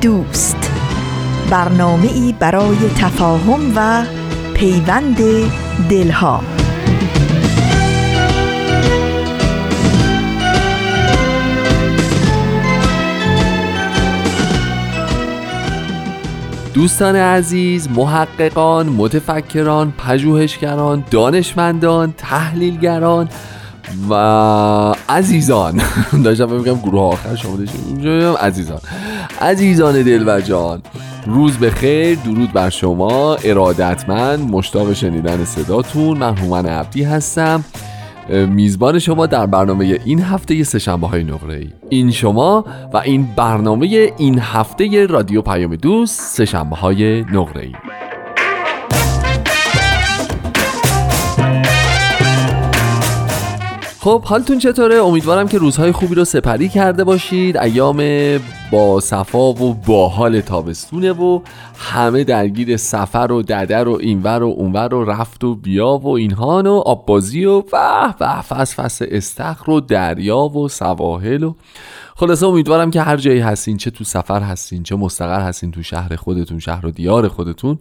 دوست. برنامه ای برای تفاهم و پیوند دلها. دوستان عزیز محققان متفکران پژوهشگران دانشمندان تحلیلگران و عزیزان. داشتم میگم گروه آخر شاملش عزیزان. عزیزان دل و جان. روز به خیر درود بر شما. ارادتمند مشتاق شنیدن صداتون. من هومن عبدی هستم. میزبان شما در برنامه این هفته سهشنبه های نقره ای این شما و این برنامه این هفته رادیو پیام دوست سهشنبه های نقره ای خب حالتون چطوره؟ امیدوارم که روزهای خوبی رو سپری کرده باشید. ایام با صفا و باحال تابستونه و همه درگیر سفر و ددر و اینور و اونور و رفت و بیا و اینهان و آببازی و به به فس فس استخر و دریا و سواحل و خلاصه امیدوارم که هر جایی هستین چه تو سفر هستین چه مستقر هستین تو شهر خودتون شهر و دیار خودتون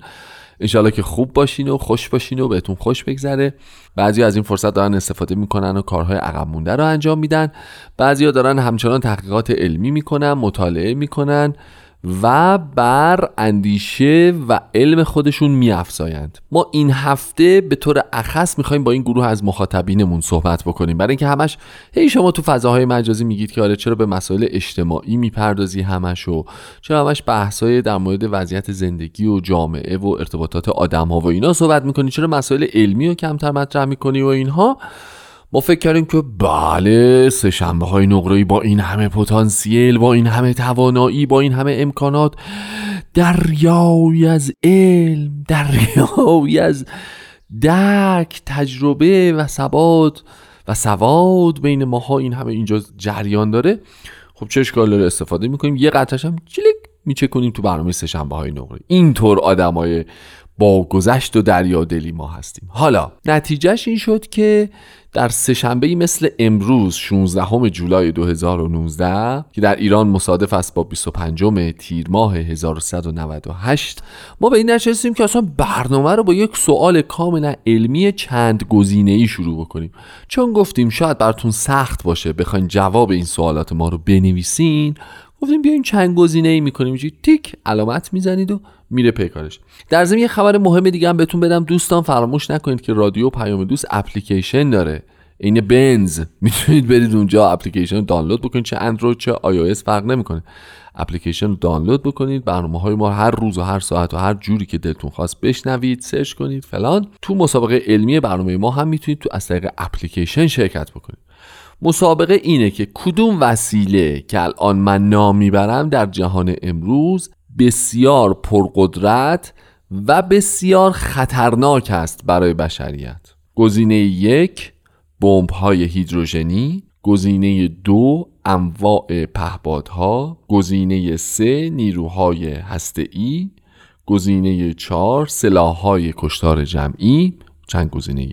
انشالله که خوب باشین و خوش باشین و بهتون خوش بگذره. بعضی از این فرصت دارن استفاده می‌کنن و کارهای عقب مونده رو انجام میدن. بعضی ها دارن همچنان تحقیقات علمی می‌کنن مطالعه می‌کنن. و بر اندیشه و علم خودشون میافزایند. ما این هفته به طور اخص می‌خوایم با این گروه از مخاطبینمون صحبت بکنیم. برای اینکه همش هی شما تو فضاهای مجازی میگید که آره چرا به مسائل اجتماعی می‌پردازی همش و چرا همش بحثای در مورد وضعیت زندگی و جامعه و ارتباطات آدم ها و اینا صحبت می‌کنی؟ چرا مسائل علمی رو کمتر مطرح می‌کنی و اینها؟ ما فکر کردیم که بله سه شنبه های نقره با این همه پتانسیل با این همه توانایی با این همه امکانات دریایی از علم دریایی از درک تجربه و ثبات و سواد بین ماها این همه اینجا جریان داره. خب چه اشکال داره استفاده می‌کنیم؟ یه قطعش هم چلیک میچه کنیم تو برنامه سه شنبه های نقره اینطور آدمای با گذشت و دریادلی ما هستیم. حالا نتیجهش این شد که در سهشنبه مثل امروز 16 جولای 2019 که در ایران مصادف است با 25 تیر ماه 1198 ما به این نشستیم که اصلا برنامه رو با یک سوال کاملا علمی چند گزینه ای شروع بکنیم. چون گفتیم شاید براتون سخت باشه بخواین جواب این سوالات ما رو بنویسین گفتیم بیاین چند گزینه ای می‌کنیم. تیک علامت می‌زنید و میره پی کارش در ضمن یه خبر مهم دیگه هم بهتون بدم. دوستان فراموش نکنید که رادیو پیام دوست اپلیکیشن داره. این بنز. می‌تونید برید اونجا اپلیکیشن رو دانلود بکنید. چه اندروید چه آی فرق نمی‌کنه. اپلیکیشن رو دانلود بکنید. برنامه های ما هر روز و هر ساعت و هر جوری که دلتون خواست بشنوید search کنید فلان. تو مسابقه علمی برنامه ما هم می‌تونید تو از طریق اپلیکیشن شرکت بکنید. مسابقه اینه که کدوم وسیله که الان من نام می‌برم در جهان امروز بسیار پرقدرت و بسیار خطرناک است برای بشریت. گزینه یک بمب های هیدروژنی. گزینه دو انواع پهپادها. گزینه سه نیروهای هسته‌ای. گزینه چهار سلاحهای کشتار جمعی. چند گزینه؟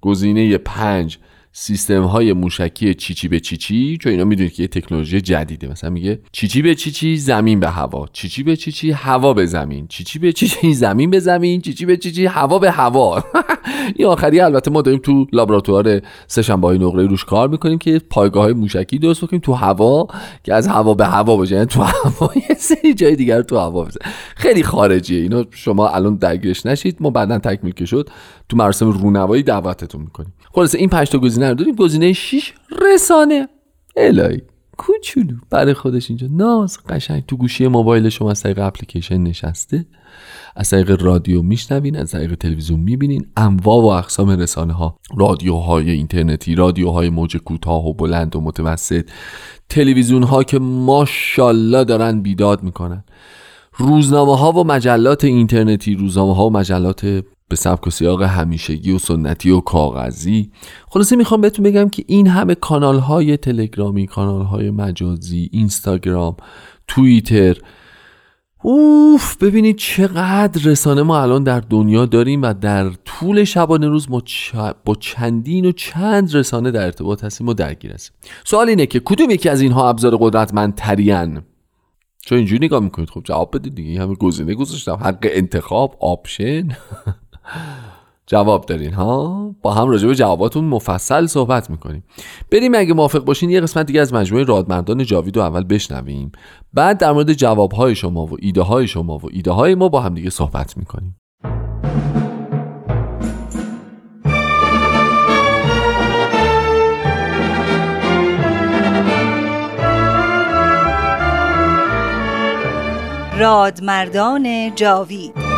گزینه پنج سیستم های موشکی چیچی به چیچی چون اینا می‌دونید که یه تکنولوژی جدیده. مثلا میگه چیچی به چیچی زمین به هوا. چیچی به چیچی هوا به زمین. چیچی به چیچی زمین به زمین. چیچی به چیچی هوا به هوا. این آخری البته ما داریم تو لابراتوار سهشنبه های نقره روش کار می‌کنیم که پایگاه های موشکی درست بکنیم تو هوا که از هوا به هوا باشه. یعنی تو هوا یه سری جای دیگر تو هوا بزن. خیلی خارجیه. اینا شما الان درگیرش نشید. ما بعدا تکمیل که شد تو مراسم رونوایی دعوتتون می‌کنیم. خلاص این پنج تا گزینه رو داریم گزینه 6 رسانه. الهی. کوچولو. برای خودش اینجا. ناز قشنگ. تو گوشی موبایل شما از طریق اپلیکیشن نشسته. از طریق رادیو میشنوین از طریق تلویزیون می‌بینین. انواع و اقسام رسانه ها رادیوهای اینترنتی رادیوهای موج کوتاه و بلند و متوسط. تلویزیون ها که ماشاءالله دارن بیداد می‌کنن. روزنامه ها و مجلات اینترنتی روزنامه ها و مجلات به سبک و سیاق همیشگی و سنتی و کاغذی. خلاصه می‌خوام بهتون بگم که این همه کانال های تلگرامی کانال های مجازی اینستاگرام توییتر اوف ببینید چقدر رسانه ما الان در دنیا داریم و در طول شبانه روز ما با چندین و چند رسانه در ارتباط هستیم و درگیر هستیم. سوال اینه که کدوم یکی از اینها ابزار قدرتمند ترین چون اینجوری نگاه می‌کنید. خب جواب بدید دیگه. همه گزینه گذاشتم. حق انتخاب آپشن. جواب دارین ها؟ با هم راجع به جواباتون مفصل صحبت می‌کنیم. بریم اگه موافق باشین یه قسمت دیگه از مجموعه رادمردان جاوید رو اول بشنویم. بعد در مورد جوابهای شما و ایده های شما و ایده های ما با هم دیگه صحبت می‌کنیم. رادمردان جاوید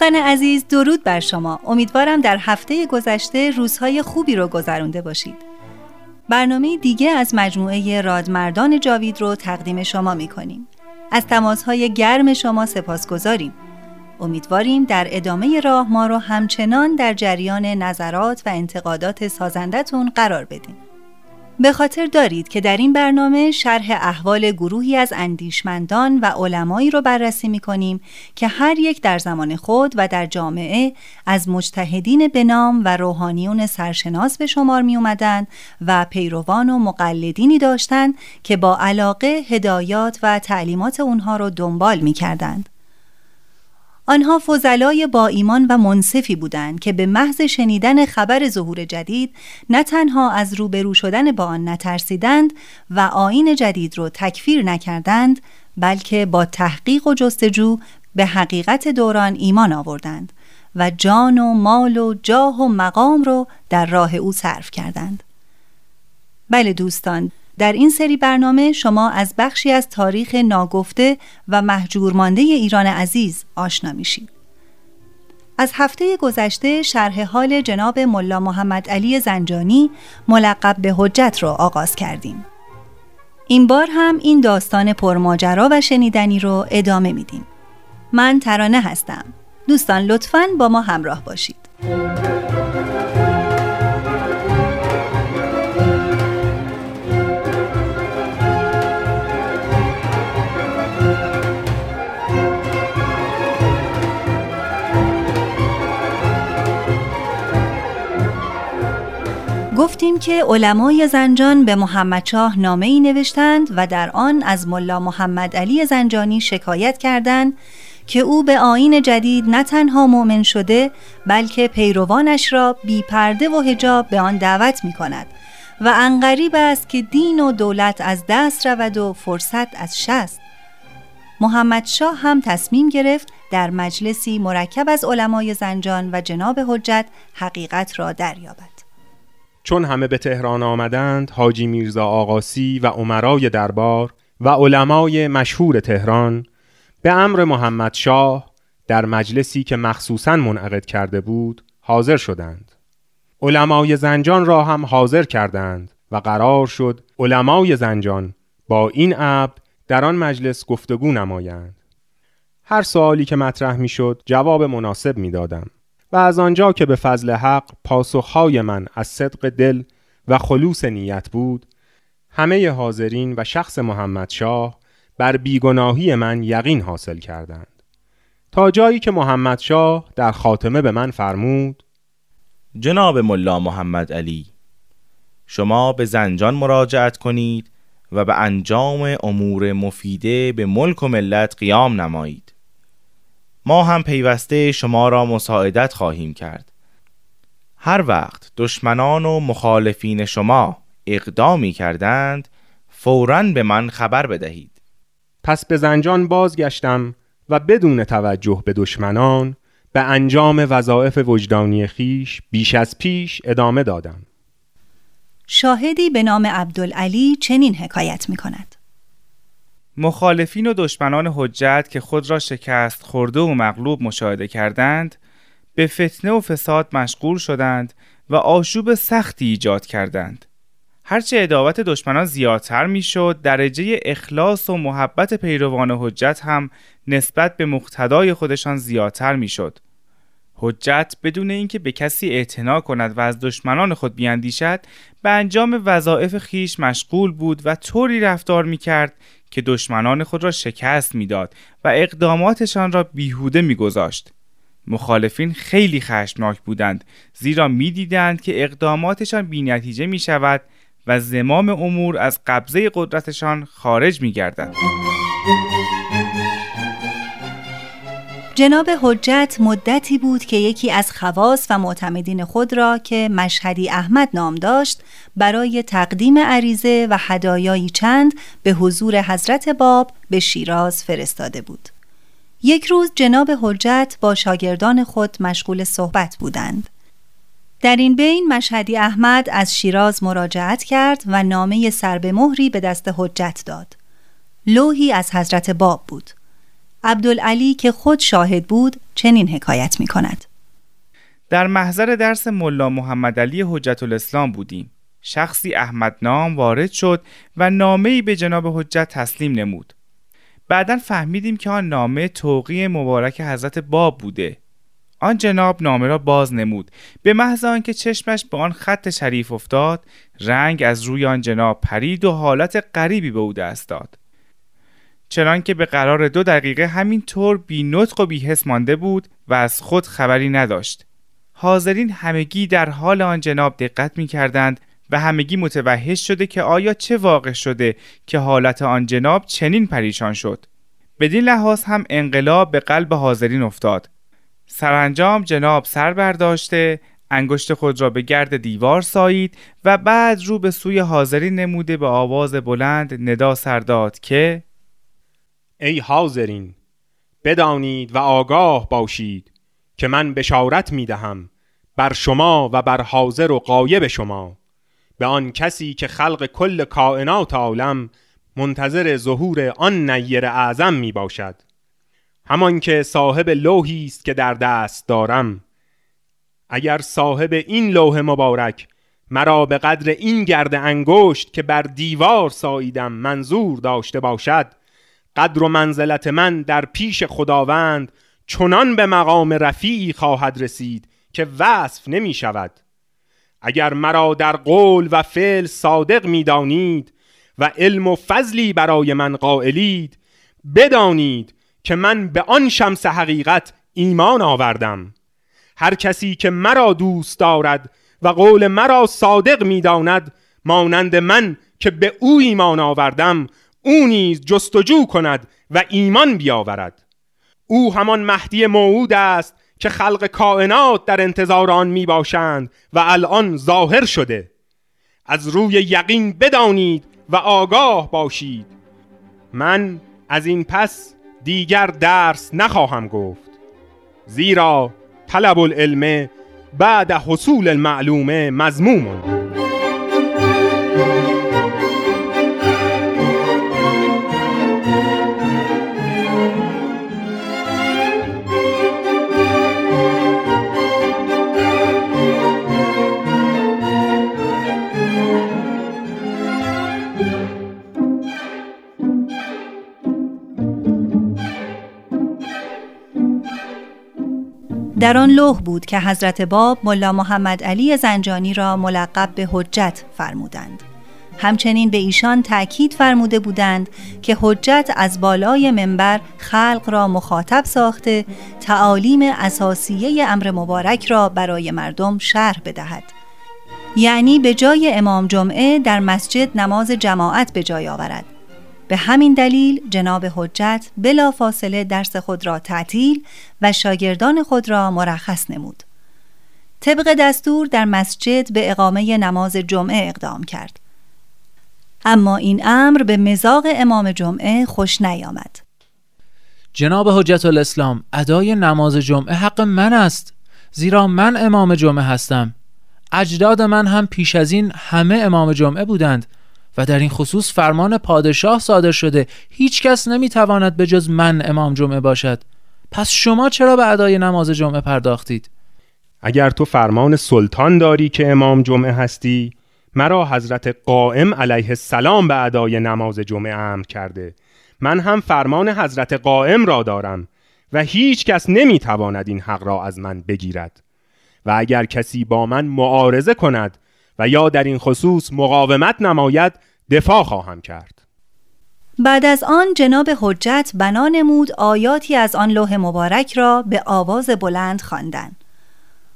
دوستان عزیز درود بر شما. امیدوارم در هفته گذشته روزهای خوبی رو گذرونده باشید. برنامه دیگه از مجموعه رادمردان جاوید رو تقدیم شما می کنیم از تماسهای گرم شما سپاس گذاریم. امیدواریم در ادامه راه ما رو همچنان در جریان نظرات و انتقادات سازندتون قرار بدیم. به خاطر دارید که در این برنامه شرح احوال گروهی از اندیشمندان و علمایی رو بررسی می کنیم که هر یک در زمان خود و در جامعه از مجتهدین بنام و روحانیون سرشناس به شمار می اومدن و پیروان و مقلدینی داشتند که با علاقه هدایات و تعلیمات اونها رو دنبال می کردند. آنها فضلای با ایمان و منصفی بودند که به محض شنیدن خبر ظهور جدید نه تنها از روبرو شدن با آن نترسیدند و آین جدید را تکفیر نکردند بلکه با تحقیق و جستجو به حقیقت دوران ایمان آوردند و جان و مال و جاه و مقام رو در راه او صرف کردند. بله دوستان در این سری برنامه شما از بخشی از تاریخ ناگفته و محجور مانده ایران عزیز آشنا میشید. از هفته گذشته شرح حال جناب ملا محمد علی زنجانی ملقب به حجت را آغاز کردیم. این بار هم این داستان پرماجرا و شنیدنی رو ادامه میدیم. من ترانه هستم. دوستان لطفاً با ما همراه باشید. گفتیم که علمای زنجان به محمد شاه نامه ای نوشتند و در آن از ملا محمد علی زنجانی شکایت کردند که او به آین جدید نه تنها مؤمن شده بلکه پیروانش را بی پرده و هجاب به آن دعوت می کند و انقریب است که دین و دولت از دست رود و فرصت از شست. محمد شاه هم تصمیم گرفت در مجلسی مرکب از علمای زنجان و جناب حجت حقیقت را دریابد. چون همه به تهران آمدند حاجی میرزا آقاسی و عمرای دربار و علمای مشهور تهران به امر محمد شاه در مجلسی که مخصوصا منعقد کرده بود حاضر شدند. علمای زنجان را هم حاضر کردند و قرار شد علمای زنجان با این عبد در آن مجلس گفتگو نمایند. هر سوالی که مطرح می شد جواب مناسب می دادم و از آنجا که به فضل حق پاسخهای من از صدق دل و خلوص نیت بود همه حاضرین و شخص محمد شاه بر بیگناهی من یقین حاصل کردند. تا جایی که محمد شاه در خاتمه به من فرمود جناب ملا محمد علی شما به زنجان مراجعت کنید و به انجام امور مفیده به ملک و ملت قیام نمایید. ما هم پیوسته شما را مساعدت خواهیم کرد. هر وقت دشمنان و مخالفین شما اقدامی کردند فوراً به من خبر بدهید. پس به زنجان بازگشتم و بدون توجه به دشمنان به انجام وظایف وجدانی خیش بیش از پیش ادامه دادم. شاهدی به نام عبدالعلی چنین حکایت می کند. مخالفین و دشمنان حجت که خود را شکست خورده و مغلوب مشاهده کردند به فتنه و فساد مشغول شدند و آشوب سختی ایجاد کردند. هرچه اداوت دشمنان زیادتر می‌شد درجه اخلاص و محبت پیروان حجت هم نسبت به مقتدای خودشان زیادتر می‌شد. حجت بدون اینکه به کسی اعتنا کند و از دشمنان خود بیاندیشد به انجام وظایف خیش مشغول بود و طوری رفتار می کرد که دشمنان خود را شکست می‌داد و اقداماتشان را بیهوده میگذاشت. مخالفین خیلی خشمناک بودند زیرا می‌دیدند که اقداماتشان بینتیجه می شود و زمام امور از قبضه قدرتشان خارج می گردد. جناب حجت مدتی بود که یکی از خواص و معتمدین خود را که مشهدی احمد نام داشت برای تقدیم عریضه و هدایایی چند به حضور حضرت باب به شیراز فرستاده بود. یک روز جناب حجت با شاگردان خود مشغول صحبت بودند. در این بین مشهدی احمد از شیراز مراجعت کرد و نامه سر به مهری به دست حجت داد. لوحی از حضرت باب بود. عبدالعلی که خود شاهد بود چنین حکایت می کند. در محضر درس ملا محمد علی حجت الاسلام بودیم. شخصی احمد نام وارد شد و نامه‌ای به جناب حجت تسلیم نمود. بعدا فهمیدیم که آن نامه توقی مبارک حضرت باب بوده. آن جناب نامه را باز نمود به محض آنکه چشمش به آن خط شریف افتاد رنگ از روی آن جناب پرید و حالت غریبی به او دست داد چنان که به قرار دو دقیقه همین طور بی نطق و بی حس مانده بود و از خود خبری نداشت. حاضرین همگی در حال آن جناب دقت می کردند و همگی متوحش شده که آیا چه واقع شده که حالت آن جناب چنین پریشان شد. بدین لحاظ هم انقلاب به قلب حاضرین افتاد. سرانجام جناب سر برداشته انگشت خود را به گرد دیوار سایید و بعد رو به سوی حاضرین نموده به آواز بلند ندا سرداد که ای حاضرین بدانید و آگاه باشید که من بشارت می دهم بر شما و بر حاضر و قایب شما به آن کسی که خلق کل کائنات عالم منتظر ظهور آن نیر اعظم می باشد. همان که صاحب لوحی است که در دست دارم. اگر صاحب این لوح مبارک مرا به قدر این گرد انگشت که بر دیوار ساییدم منظور داشته باشد قدر و منزلت من در پیش خداوند چنان به مقام رفیعی خواهد رسید که وصف نمی شود. اگر مرا در قول و فعل صادق می دانید و علم و فضلی برای من قائلید بدانید که من به آن شمس حقیقت ایمان آوردم. هر کسی که مرا دوست دارد و قول مرا صادق می‌داند مانند من که به او ایمان آوردم او نیز جستجو کند و ایمان بیاورد. او همان مهدی موعود است که خلق کائنات در انتظار آن می باشند و الان ظاهر شده. از روی یقین بدانید و آگاه باشید. من از این پس دیگر درس نخواهم گفت. زیرا طلب العلم بعد حصول المعلومه مزمومون در آن لوح بود که حضرت باب ملا محمد علی زنجانی را ملقب به حجت فرمودند. همچنین به ایشان تأکید فرموده بودند که حجت از بالای منبر خلق را مخاطب ساخته تعالیم اساسیه امر مبارک را برای مردم شرح بدهد. یعنی به جای امام جمعه در مسجد نماز جماعت به جای آورد. به همین دلیل جناب حجت بلا فاصله درس خود را تعطیل و شاگردان خود را مرخص نمود. طبق دستور در مسجد به اقامه نماز جمعه اقدام کرد. اما این امر به مزاق امام جمعه خوش نیامد. جناب حجت الاسلام ادای نماز جمعه حق من است زیرا من امام جمعه هستم اجداد من هم پیش از این همه امام جمعه بودند و در این خصوص فرمان پادشاه صادر شده. هیچ کس نمی‌تواند به جز من امام جمعه باشد. پس شما چرا به ادای نماز جمعه پرداختید؟ اگر تو فرمان سلطان داری که امام جمعه هستی مرا حضرت قائم علیه السلام به ادای نماز جمعه امر کرده. من هم فرمان حضرت قائم را دارم و هیچ کس نمی‌تواند این حق را از من بگیرد. و اگر کسی با من معارضه کند و یا در این خصوص مقاومت نماید دفاع خواهم کرد بعد از آن جناب حجت بنا نمود آیاتی از آن لوح مبارک را به آواز بلند خواندند.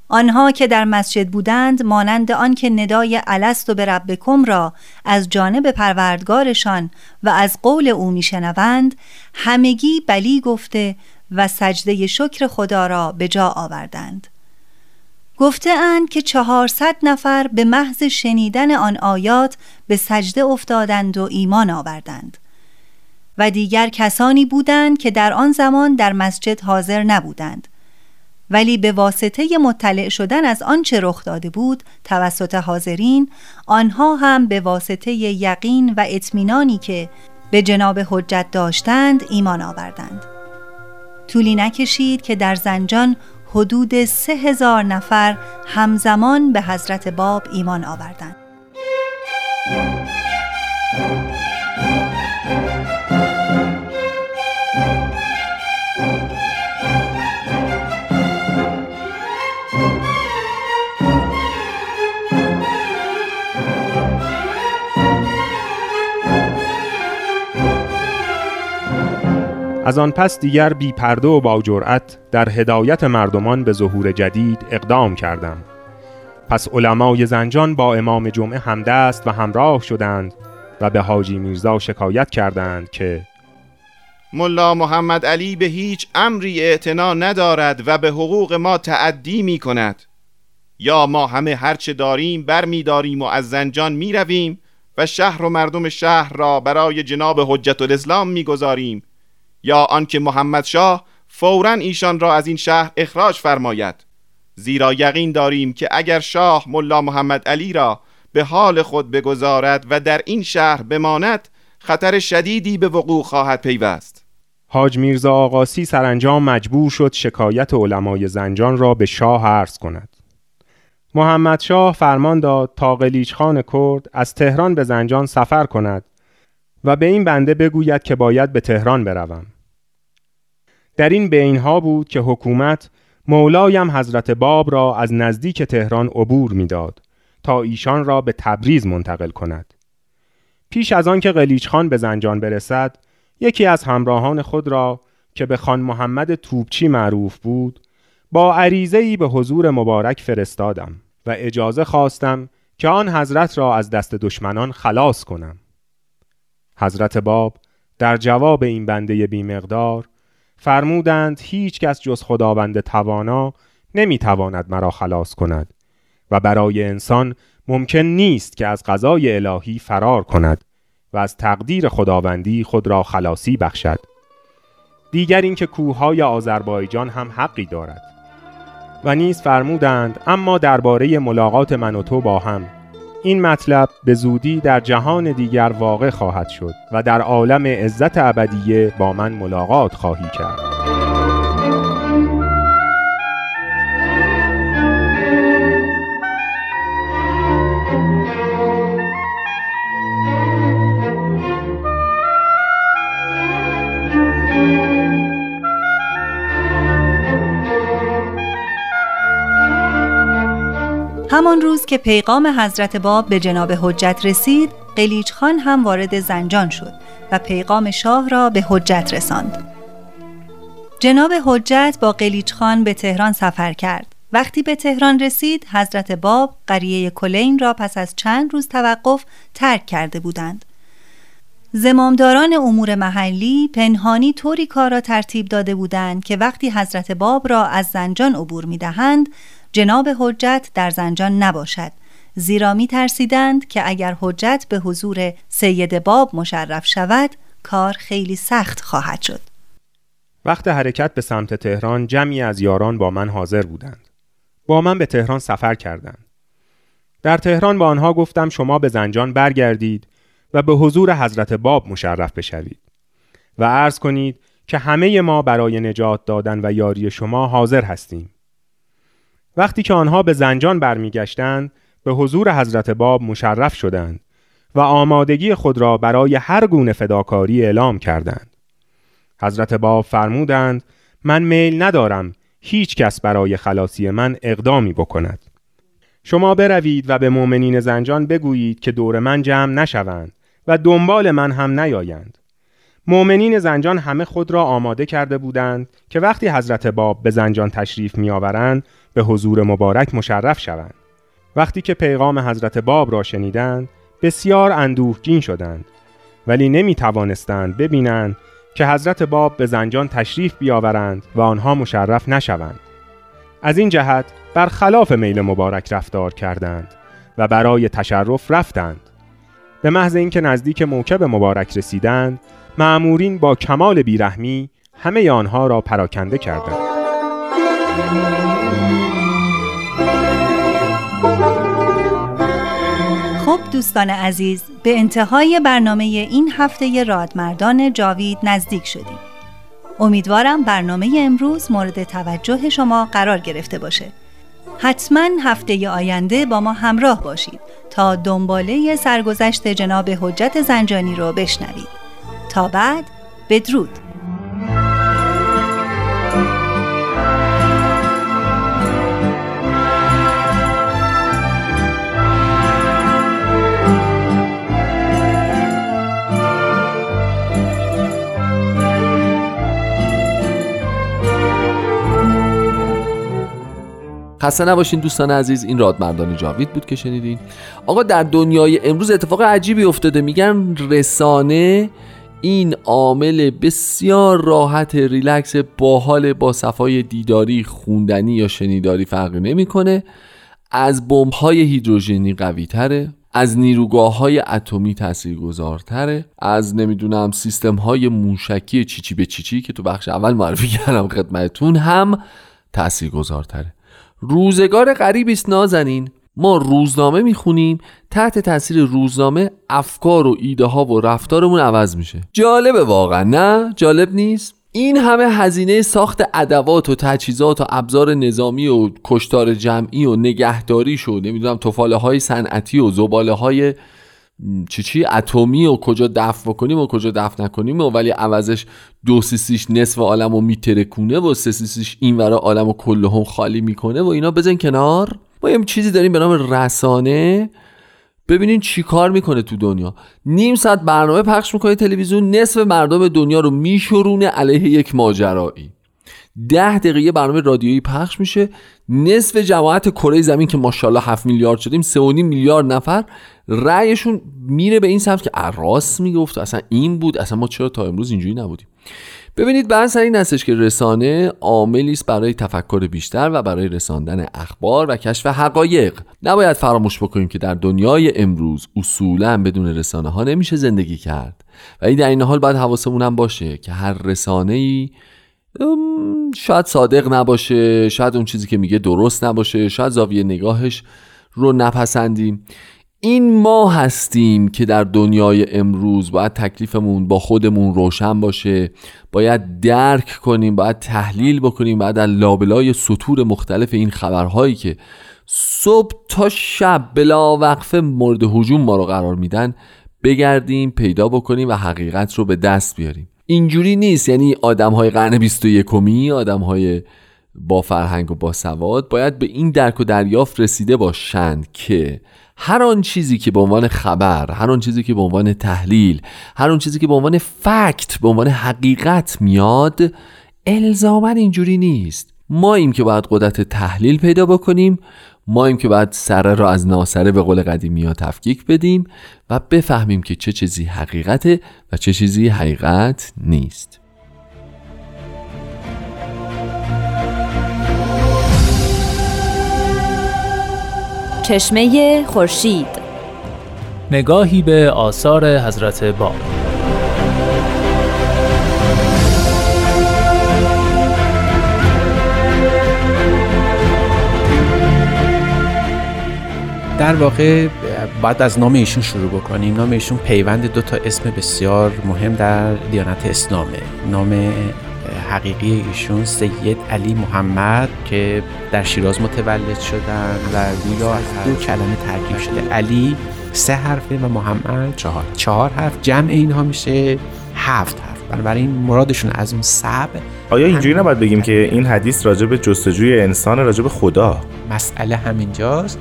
آنها که در مسجد بودند مانند آنکه ندای الست و به را از جانب پروردگارشان و از قول او میشنوند همگی بلی گفته و سجده شکر خدا را به جا آوردند گفته اند که چهارصد نفر به محض شنیدن آن آیات به سجده افتادند و ایمان آوردند. و دیگر کسانی بودند که در آن زمان در مسجد حاضر نبودند. ولی به واسطه مطلع شدن از آنچه رخ داده بود توسط حاضرین آنها هم به واسطه یقین و اطمینانی که به جناب حجت داشتند ایمان آوردند. طولی نکشید که در زنجان حدود سه هزار نفر همزمان به حضرت باب ایمان آوردند. از آن پس دیگر بی پرده و با جرأت در هدایت مردمان به ظهور جدید اقدام کردم. پس علمای زنجان با امام جمعه همدست و همراه شدند و به حاجی میرزا شکایت کردند که ملا محمد علی به هیچ امری اعتنا ندارد و به حقوق ما تعدی می کند یا ما همه هرچه داریم بر می داریم و از زنجان می رویم و شهر و مردم شهر را برای جناب حجت الاسلام می گذاریم یا آنکه محمد شاه فورا ایشان را از این شهر اخراج فرماید. زیرا یقین داریم که اگر شاه ملا محمد علی را به حال خود بگذارد و در این شهر بماند خطر شدیدی به وقوع خواهد پیوست. حاج میرزا آقاسی سرانجام مجبور شد شکایت علمای زنجان را به شاه عرض کند. محمد شاه فرمان داد تا قلیچ خان کرد از تهران به زنجان سفر کند و به این بنده بگوید که باید به تهران بروم. در این بینها بود که حکومت مولایم حضرت باب را از نزدیک تهران عبور می‌داد تا ایشان را به تبریز منتقل کند. پیش از آن که قلیچ خان به زنجان برسد یکی از همراهان خود را که به خان محمد توبچی معروف بود با عریضه به حضور مبارک فرستادم و اجازه خواستم که آن حضرت را از دست دشمنان خلاص کنم. حضرت باب در جواب این بنده بیمقدار فرمودند هیچ کس جز خداوند توانا نمی‌تواند مرا خلاص کند و برای انسان ممکن نیست که از قضای الهی فرار کند و از تقدیر خداوندی خود را خلاصی بخشد. دیگر اینکه کوههای آذربایجان هم حقی دارد. و نیز فرمودند اما درباره ملاقات من و تو با هم. این مطلب به زودی در جهان دیگر واقع خواهد شد و در عالم عزت ابدیه با من ملاقات خواهی کرد. که پیغام حضرت باب به جناب حجت رسید قلیچ خان هم وارد زنجان شد و پیغام شاه را به حجت رساند. جناب حجت با قلیچ خان به تهران سفر کرد. وقتی به تهران رسید حضرت باب قریه کلین را پس از چند روز توقف ترک کرده بودند. زمامداران امور محلی پنهانی طوری کار را ترتیب داده بودند که وقتی حضرت باب را از زنجان عبور می دهند جناب حجت در زنجان نباشد. زیرا می ترسیدند که اگر حجت به حضور سید باب مشرف شود کار خیلی سخت خواهد شد. وقت حرکت به سمت تهران جمعی از یاران با من حاضر بودند. با من به تهران سفر کردند. در تهران با آنها گفتم شما به زنجان برگردید و به حضور حضرت باب مشرف بشوید. و عرض کنید که همه ما برای نجات دادن و یاری شما حاضر هستیم. وقتی که آنها به زنجان برمیگشتند به حضور حضرت باب مشرف شدند و آمادگی خود را برای هر گونه فداکاری اعلام کردند. حضرت باب فرمودند من میل ندارم هیچ کس برای خلاصی من اقدامی بکند. شما بروید و به مؤمنین زنجان بگویید که دور من جمع نشوند و دنبال من هم نیایند. مؤمنین زنجان همه خود را آماده کرده بودند که وقتی حضرت باب به زنجان تشریف میآورند به حضور مبارک مشرف شوند. وقتی که پیغام حضرت باب را شنیدند بسیار اندوهگین شدند ولی نمی توانستند ببینند که حضرت باب به زنجان تشریف بیاورند و آنها مشرف نشوند. از این جهت برخلاف میل مبارک رفتار کردند و برای تشرف رفتند. به محض اینکه نزدیک موکب مبارک رسیدند معمورین با کمال بیرحمی همه آنها را پراکنده کردند. خب دوستان عزیز به انتهای برنامه این هفته رادمردان جاوید نزدیک شدیم. امیدوارم برنامه امروز مورد توجه شما قرار گرفته باشه. حتما هفته آینده با ما همراه باشید تا دنباله سرگذشت جناب حجت زنجانی رو بشنوید. تا بعد بدرود. خسته نباشین دوستان عزیز این رادمردان جاوید بود که شنیدین. آقا در دنیای امروز اتفاق عجیبی افتاده. میگن رسانه این عامل بسیار راحت ریلکس باحال با صفای دیداری خوندنی یا شنیداری فرقی نمی‌کنه. از بمب های هیدروژنی قوی تره از نیروگاه های اتمی تاثیرگذارتره از نمی‌دونم سیستم های موشکی چیچی به چیچی که تو بخش اول معرفی کردم خدمتتون هم تاثیرگذارتره. روزگار غریبی است نازنین. ما روزنامه می‌خونیم تحت تاثیر روزنامه افکار و ایده ها و رفتارمون عوض میشه. جالبه واقعا نه؟ جالب نیست؟ این همه هزینه ساخت ادوات و تجهیزات و ابزار نظامی و کشتار جمعی و نگهداری شد نمی‌دونم توفاله های صنعتی و زباله های چی چی؟ اتمی و کجا دفع بکنیم و کجا دفع نکنیم و ولی عوضش دو سیسیش نصف عالم رو میترکونه و سه سیسیش این ورا عالم و کلهم خالی می‌کنه و اینا بزن کنار. ما یه چیزی داریم به نام رسانه. ببینین چی کار می‌کنه تو دنیا. نیم ساعت برنامه پخش می‌کنه تلویزیون نصف مردم دنیا رو میشورونه علیه یک ماجرایی. ده دقیقه برنامه رادیویی پخش میشه. نصف جماعت کره زمین که ماشاءالله 7 میلیارد شدیم 3.5 میلیارد نفر رأیشون میره به این سمت که راست می‌گفت اصلا این بود. اصلا ما چرا تا امروز اینجوری نبودیم؟ ببینید بحث این هستش که رسانه عاملی است برای تفکر بیشتر و برای رساندن اخبار و کشف حقایق. نباید فراموش بکنیم که در دنیای امروز اصولا بدون رسانه ها نمیشه زندگی کرد. و این در این حال باید حواسمون هم باشه که هر رسانه ای شاید صادق نباشه شاید اون چیزی که میگه درست نباشه شاید زاویه نگاهش رو نپسندیم. این ما هستیم که در دنیای امروز باید تکلیفمون با خودمون روشن باشه باید درک کنیم باید تحلیل بکنیم باید در لابلای سطور مختلف این خبرهایی که صبح تا شب بلا وقفه مورد حجوم ما رو قرار میدن بگردیم پیدا بکنیم و حقیقت رو به دست بیاریم. اینجوری نیست. یعنی آدم های قرن 21 کمی آدم های با فرهنگ و با سواد باید به این درک و دریافت رسیده باشند که هر آن چیزی که به عنوان خبر هر آن چیزی که به عنوان تحلیل هر آن چیزی که به عنوان فکت به عنوان حقیقت میاد الزاما اینجوری نیست. ما ایم که باید قدرت تحلیل پیدا بکنیم. ما ایم که باید سره را از ناسره به قول قدیمی ها تفکیک بدیم و بفهمیم که چه چیزی حقیقته و چه چیزی حقیقت نیست. چشمه خورشید. نگاهی به آثار حضرت باب. در واقع باید از نام ایشون شروع بکنیم. نام ایشون پیوند دو تا اسم بسیار مهم در دیانت اسلامه. نام حقیقی ایشون سید علی محمد که در شیراز متولد شدن و گویا از دو کلمه ترکیب شده. علی سه حرفه و محمد چهار. چهار حرف. جمع اینها میشه هفت حرف. بنابراین مرادشون از اون سب آیا اینجوری نباید بگیم که این حدیث راجع به جستجوی انسان راجع به خدا؟ مسئله همینجاست.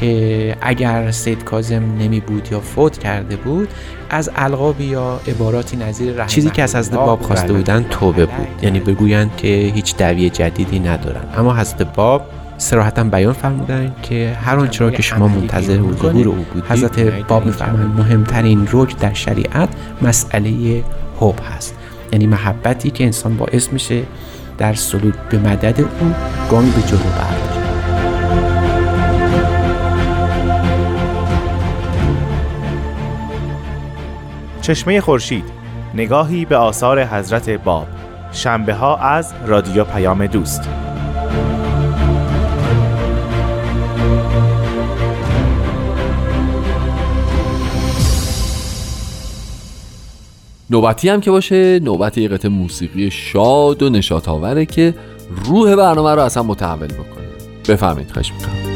که اگر سید کازم نمی بود یا فوت کرده بود از القاب یا عباراتی نظیر چیزی که از حضرت باب خواسته بودن. توبه بود. یعنی بگویند که هیچ دعوی جدیدی ندارن. اما حضرت باب صراحتا بیان فرمودن که هر آنچه را که شما منتظر ظهور او بودید حضرت باب میفرمایند مهمترین رکن در شریعت مسئله حب هست. یعنی محبتی که انسان باعث میشه در سلوک به مدد او گامی به جلو برداره چشمه خورشید نگاهی به آثار حضرت باب. شنبه ها از رادیو پیام دوست. نوبتی هم که باشه نوبت یه قطعه موسیقی شاد و نشاط آوره که روح برنامه رو اصلا متحول بکنه. بفهمید خواهش می‌کنم.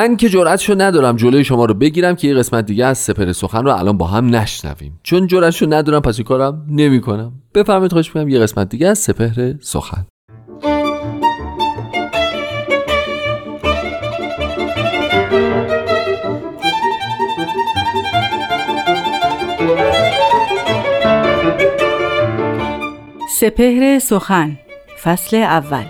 من که جرأتشو ندارم جلوی شما رو بگیرم که یه قسمت دیگه از سپر سخن رو الان با هم نشنویم. چون جرأتشو ندارم پس این کارم نمی‌کنم. بفرمایید خواهش می‌کنم یه قسمت دیگه از سپهر سخن. سپهر سخن فصل اول.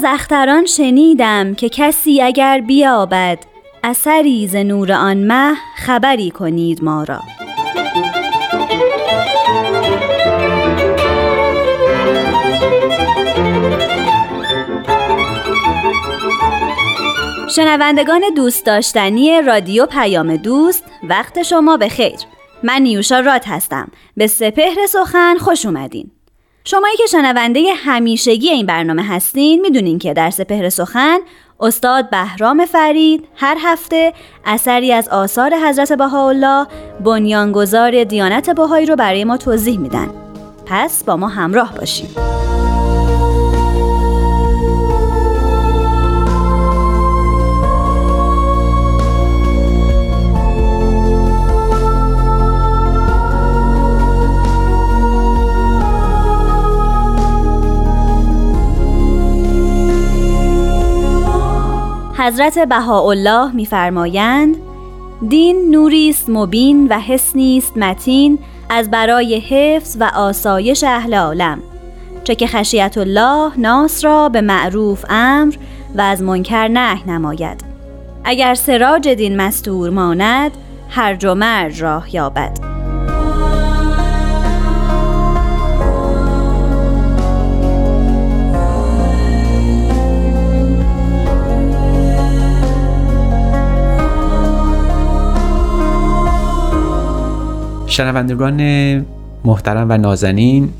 از اختران شنیدم که کسی اگر بیابد اثری ز نور آن مه خبری کنید ما را. شنوندگان دوست داشتنی رادیو پیام دوست وقت شما به خیر من نیوشا رات هستم. به سپهر سخن خوش اومدین. شمایی که شنونده همیشگی این برنامه هستین می‌دونین که در سپهر سخن استاد بهرام فرید هر هفته اثری از آثار حضرت بهاءالله بنیانگذار دیانت بهایی رو برای ما توضیح میدن. پس با ما همراه باشید حضرت بهاءالله میفرمایند دین نوری است مبین و حسنی است متین از برای حفظ و آسایش اهل عالم چه که خشیت الله ناس را به معروف امر و از منکر نه نماید. اگر سراج دین مستور ماند هرج و مرج راه یابد. شنوندگان محترم و نازنین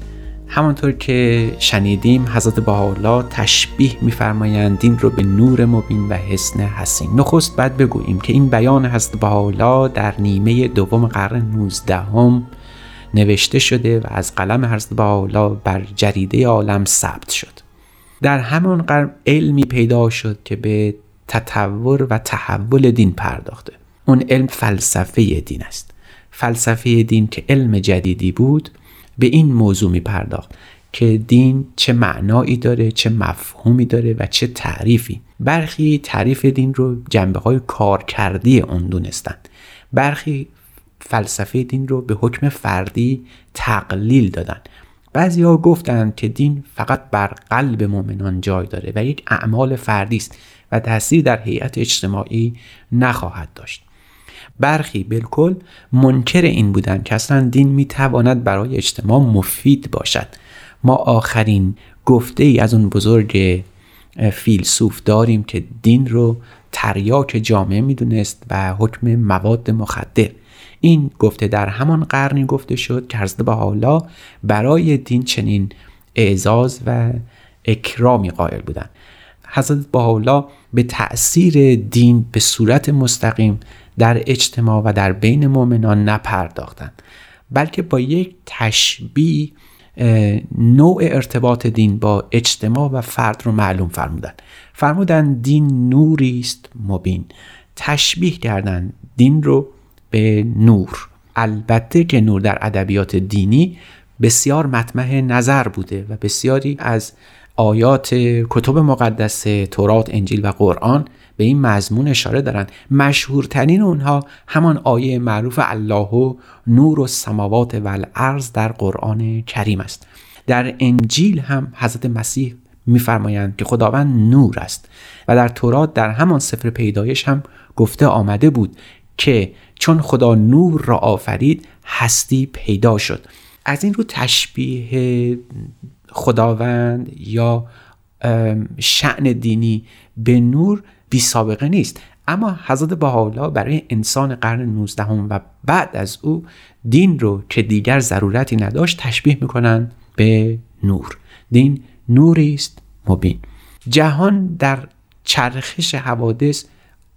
همانطور که شنیدیم حضرت بهاءالله تشبیه میفرمایند دین رو به نور مبین و حسن حسین. نخست بعد بگوییم که این بیان حضرت بهاءالله در نیمه دوم قرن 19 هم نوشته شده و از قلم حضرت بهاءالله بر جریده عالم ثبت شد. در همون قرن علمی پیدا شد که به تطور و تحول دین پرداخته. اون علم فلسفه دین است. فلسفه دین که علم جدیدی بود به این موضوع می پرداخت که دین چه معنایی داره چه مفهومی داره و چه تعریفی. برخی تعریف دین رو جنبه های کارکردی اون دونستند برخی فلسفه دین رو به حکم فردی تقلیل دادن. بعضی ها گفتند که دین فقط بر قلب مؤمنان جای داره و یک اعمال فردی است و تاثیر در هیئت اجتماعی نخواهد داشت. برخی بالکل منکر این بودند که اصلا دین می‌تواند برای اجتماع مفید باشد. ما آخرین گفته ای از اون بزرگ فیلسوف داریم که دین رو تریاک جامعه می‌دونست و حکم مواد مخدر. این گفته در همان قرنی گفته شد که حضرت حالا برای دین چنین اعزاز و اکرامی قائل بودند. حضرت بهاءالله به تأثیر دین به صورت مستقیم در اجتماع و در بین مؤمنان نپرداختند بلکه با یک تشبیه نوع ارتباط دین با اجتماع و فرد رو معلوم فرمودن فرمودن دین نوری است مبین. تشبیه کردن دین رو به نور. البته که نور در ادبیات دینی بسیار مطمح نظر بوده و بسیاری از آیات کتب مقدس تورات انجیل و قرآن به این مضمون اشاره دارند مشهورترین اونها همان آیه معروف الله نور و سماوات و الارض در قرآن کریم است. در انجیل هم حضرت مسیح میفرمایند که خداوند نور است و در تورات در همان سفر پیدایش هم گفته آمده بود که چون خدا نور را آفرید هستی پیدا شد. از این رو تشبیه خداوند یا شعن دینی به نور بی سابقه نیست. اما حضرت بهاءالله برای انسان قرن 19 و بعد از او دین رو که دیگر ضرورتی نداشت تشبیه می‌کنند به نور. دین نوری است مبین. جهان در چرخش حوادث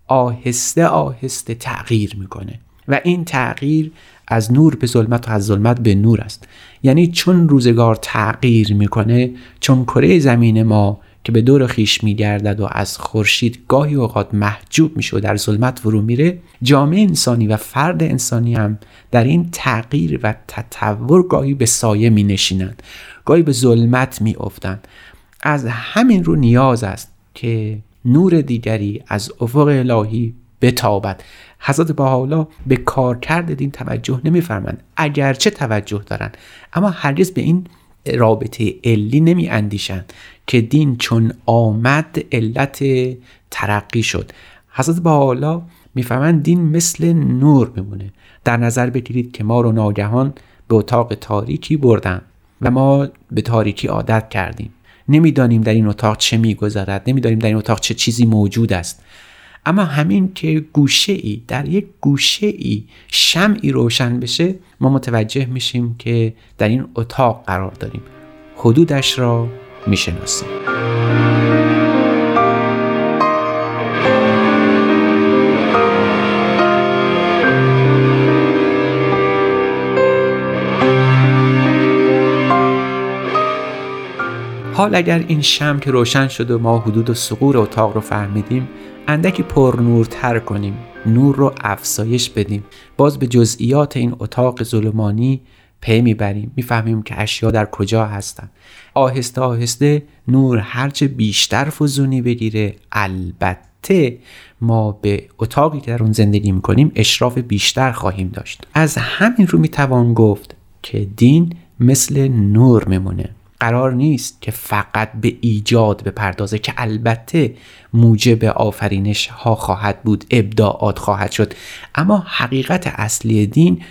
آهسته آهسته تغییر می‌کنه و این تغییر از نور به ظلمت و از ظلمت به نور است. یعنی چون روزگار تغییر می‌کنه چون کره زمین ما که به دور خیش میگردد و از خورشید گاهی اوقات محجوب میشه و در ظلمت فرو میره. جامعه انسانی و فرد انسانی هم در این تغییر و تطور گاهی به سایه می نشینند گاهی به ظلمت می افتند از همین رو نیاز است که نور دیگری از افق الهی بتابد. حضرت حالا به کارکرد دین توجه نمیفرمند اگرچه توجه دارند اما هرگز به این رابطه علی نمی اندیشند که دین چون آمد علت ترقی شد. حضرت حالا می‌فهمند دین مثل نور میمونه. در نظر بگیرید که ما رو ناگهان به اتاق تاریکی بردن و ما به تاریکی عادت کردیم. نمی‌دانیم در این اتاق چه میگذرد نمی‌دانیم در این اتاق چه چیزی موجود است. اما همین که گوشه ای در یک گوشه ای شمعی روشن بشه ما متوجه میشیم که در این اتاق قرار داریم. حدودش را می‌شناسیم. حال اگر این شم که روشن شد و ما حدود و سقور اتاق رو فهمیدیم اندکی پر نورتر کنیم نور رو افزایش بدیم. باز به جزئیات این اتاق ظلمانی پی می‌بریم. می‌فهمیم که اشیا در کجا هستن. آهسته آهسته نور هرچه بیشتر فزونی بگیره. البته ما به اتاقی که در اون زندگی می‌کنیم اشراف بیشتر خواهیم داشت. از همین رو می‌توان گفت که دین مثل نور میمونه. قرار نیست که فقط به ایجاد بپردازه که البته موجب آفرینش ها خواهد بود ابداعات خواهد شد. اما حقیقت اصلی دین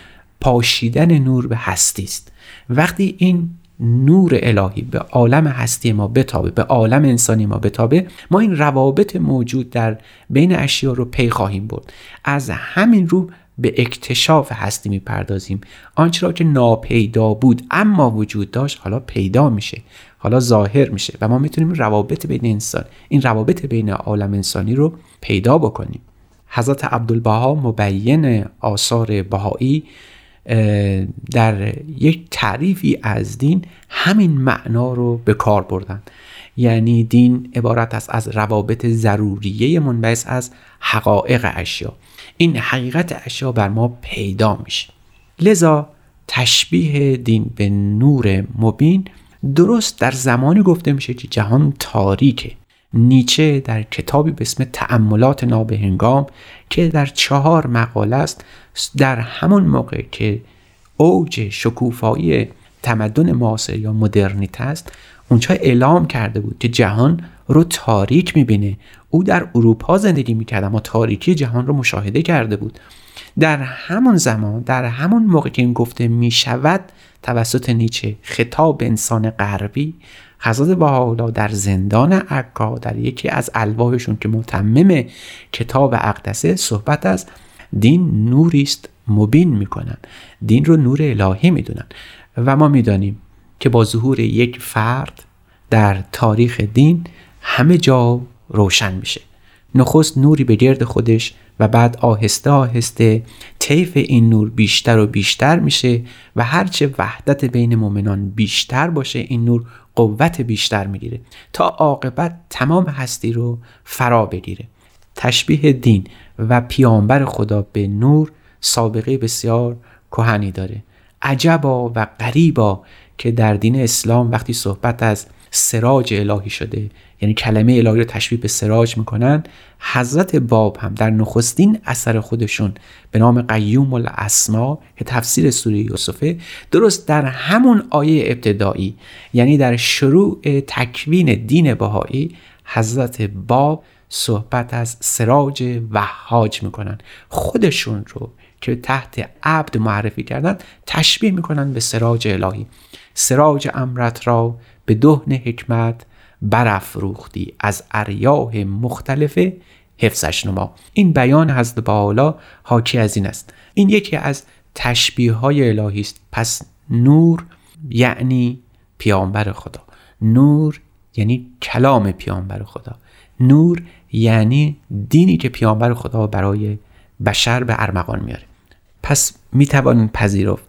پاشیدن نور به هستی است. وقتی این نور الهی به عالم هستی ما بتابه به عالم انسانی ما بتابه ما این روابط موجود در بین اشیا رو پی خواهیم برد. از همین رو به اکتشاف هستی می‌پردازیم. آنچه را که ناپیدا بود اما وجود داشت حالا پیدا میشه حالا ظاهر میشه و ما می‌تونیم روابط بین انسان این روابط بین عالم انسانی رو پیدا بکنیم. حضرت عبدالبها مبین آثار بهایی در یک تعریفی از دین همین معنا رو به کار بردن. یعنی دین عبارت است از روابط ضروریه منبعث از حقایق اشیا. این حقیقت اشیا بر ما پیدا میشه. لذا تشبیه دین به نور مبین درست در زمانی گفته میشه که جهان تاریکه. نیچه در کتابی به اسم تأملات نابهنگام که در چهار مقاله است در همون موقع که اوج شکوفایی تمدن معاصر یا مدرنیته است اونجا اعلام کرده بود که جهان رو تاریک می‌بینه. او در اروپا زندگی می‌کرد اما تاریکی جهان رو مشاهده کرده بود. در همون زمان در همون موقع که این گفته می‌شود توسط نیچه خطاب انسان غربی حضرت بهاءالله در زندان عکا در یکی از الواحشون که متمم کتاب اقدسه صحبت از دین نوری است مبین می‌کنن. دین رو نور الهی می‌دونن. و ما می‌دانیم که با ظهور یک فرد در تاریخ دین همه جا روشن میشه. نخست نوری به گرد خودش و بعد آهسته آهسته طیف این نور بیشتر و بیشتر میشه و هرچه وحدت بین مؤمنان بیشتر باشه این نور قوت بیشتر می‌گیره تا عاقبت تمام هستی رو فرا بگیره. تشبیه دین و پیامبر خدا به نور سابقه بسیار کهنی داره. عجبا و غریبا که در دین اسلام وقتی صحبت از سراج الهی شده. یعنی کلمه الهی رو تشبیه به سراج می‌کنن. حضرت باب هم در نخستین اثر خودشون به نام قیوم الاسما که تفسیر سوره یوسفه درست در همون آیه ابتدایی یعنی در شروع تکوین دین بهایی حضرت باب صحبت از سراج وحاج می‌کنن. خودشون رو که تحت عبد معرفی کردن تشبیه می‌کنن به سراج الهی. سراج امرت را به دهن حکمت برافروختی از اریاه مختلف حفظش نما. این بیان حضرت بالا حاکی از این است. این یکی از تشبیه های الهی است. پس نور یعنی پیامبر خدا. نور یعنی کلام پیامبر خدا. نور یعنی دینی که پیامبر خدا برای بشر به ارمغان میاره. پس می توان پذیرفت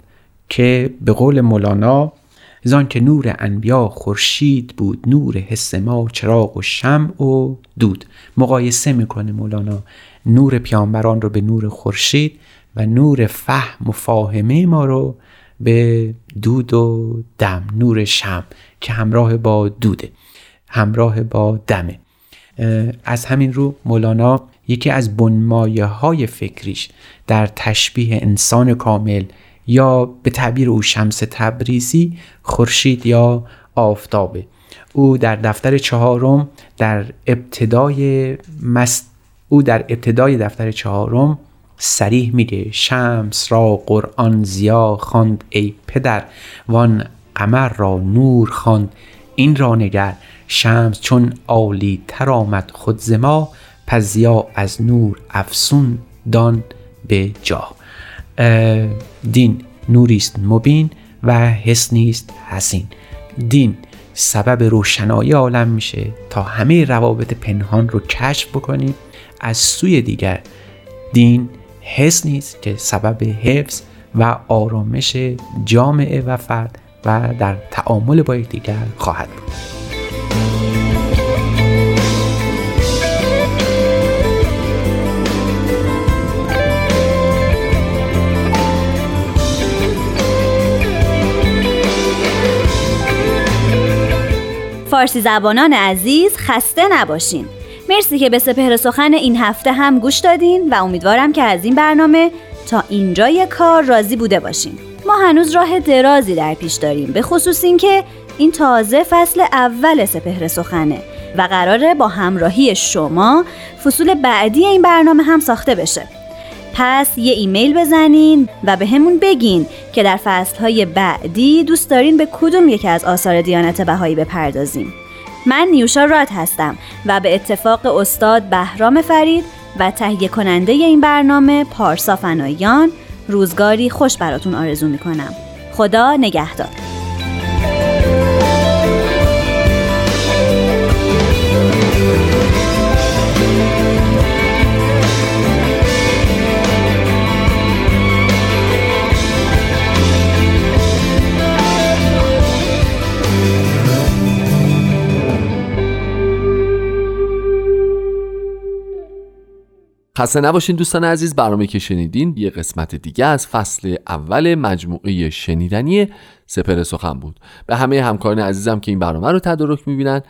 که به قول مولانا زان که نور انبیا خورشید بود نور حس ما چراغ و شمع و دود. مقایسه می‌کنه مولانا نور پیامبران رو به نور خورشید و نور فهم و فاهمه ما رو به دود و دم نور شم که همراه با دوده همراه با دمه. از همین رو مولانا یکی از بنمایه های فکریش در تشبیه انسان کامل یا به تعبیر او شمس تبریزی خورشید یا آفتابه. او در دفتر چهارم در ابتدای مست او در ابتدای دفتر چهارم سریح میگه شمس را قرآن زیا خواند ای پدر وان قمر را نور خواند. این را نگر شمس چون عالی تر آمد خود زما پس زیا از نور افسون دان به جا. دین نوریست مبین و حسنیست حسین. دین سبب روشنایی عالم میشه تا همه روابط پنهان رو کشف بکنیم. از سوی دیگر دین حس نیست که سبب حفظ و آرامش جامعه و فرد و در تعامل با یکدیگر خواهد بود. فارسی زبانان عزیز خسته نباشین. مرسی که به سپهر سخن این هفته هم گوش دادین و امیدوارم که از این برنامه تا اینجای کار راضی بوده باشین. ما هنوز راه درازی در پیش داریم به خصوص اینکه این تازه فصل اول سپهر سخنه و قراره با همراهی شما فصول بعدی این برنامه هم ساخته بشه. پس یه ایمیل بزنین و به همون بگین که در فصلهای بعدی دوست دارین به کدوم یکی از آثار دیانت بهایی بپردازیم. من نیوشا راد هستم و به اتفاق استاد بهرام فرید و تهیه کننده این برنامه پارسا فنایان روزگاری خوش براتون آرزو می‌کنم. خدا نگهدار. خسته نباشین دوستان عزیز برنامه که شنیدین یه قسمت دیگه از فصل اول مجموعه شنیدنی سپر سخن بود. به همه همکاران عزیزم که این برنامه رو تدارک می‌بینن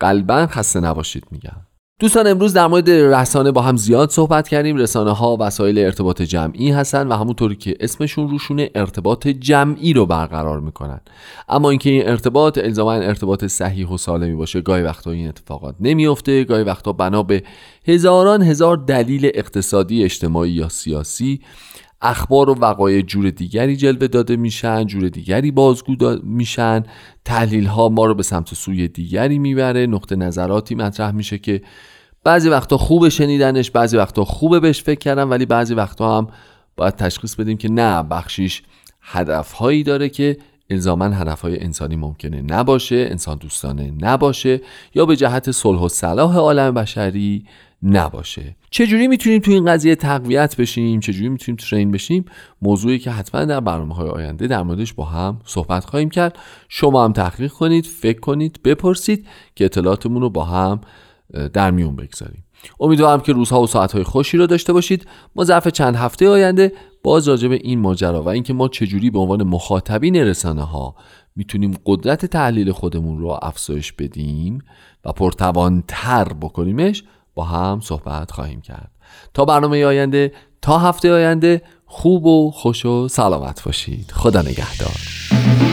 قلبا خسته نباشید میگم. دوستان امروز در مورد رسانه با هم زیاد صحبت کردیم. رسانه ها وسایل ارتباط جمعی هستن و همونطوری که اسمشون روشونه ارتباط جمعی رو برقرار می‌کنن. اما اینکه این ارتباط الزاما ارتباط صحیح و سالمی باشه گاهی وقتا این اتفاقات نمیافته گاهی وقتا بنا به هزاران هزار دلیل اقتصادی اجتماعی یا سیاسی اخبار و وقایع جور دیگری جلوه داده میشن جور دیگری بازگو میشن. تحلیل ها ما رو به سمت سوی دیگری می‌بره. نقطه نظراتی مطرح میشه که بعضی وقتا خوب شنیدنش بعضی وقتا خوبه بهش فکر کردن ولی بعضی وقتا هم باید تشخیص بدیم که نه بخشیش هدفهایی داره که الزاما هدفهای انسانی ممکنه نباشه انسان دوستانه نباشه. یا به جهت صلح و صلاح عالم بشری نباشه. چجوری می‌تونیم تو این قضیه تقویت بشیم؟ چجوری می‌تونیم ترین بشیم؟ موضوعی که حتما در برنامه های آینده در موردش با هم صحبت خواهیم کرد. شما هم تحقیق کنید فکر کنید بپرسید که اطلاعاتمون رو با هم در میون بگذاریم. امیدوارم که روزها و ساعتهای خوشی رو داشته باشید. ما ظرف چند هفته آینده باز راجع به این ماجرا و اینکه ما چجوری به عنوان مخاطبین رسانه ها می‌تونیم قدرت تحلیل خودمون رو افزایش بدیم و پرتوانتر بکنیمش با هم صحبت خواهیم کرد. تا برنامه آینده تا هفته آینده خوب و خوش و سلامت باشید. خدا نگهدار.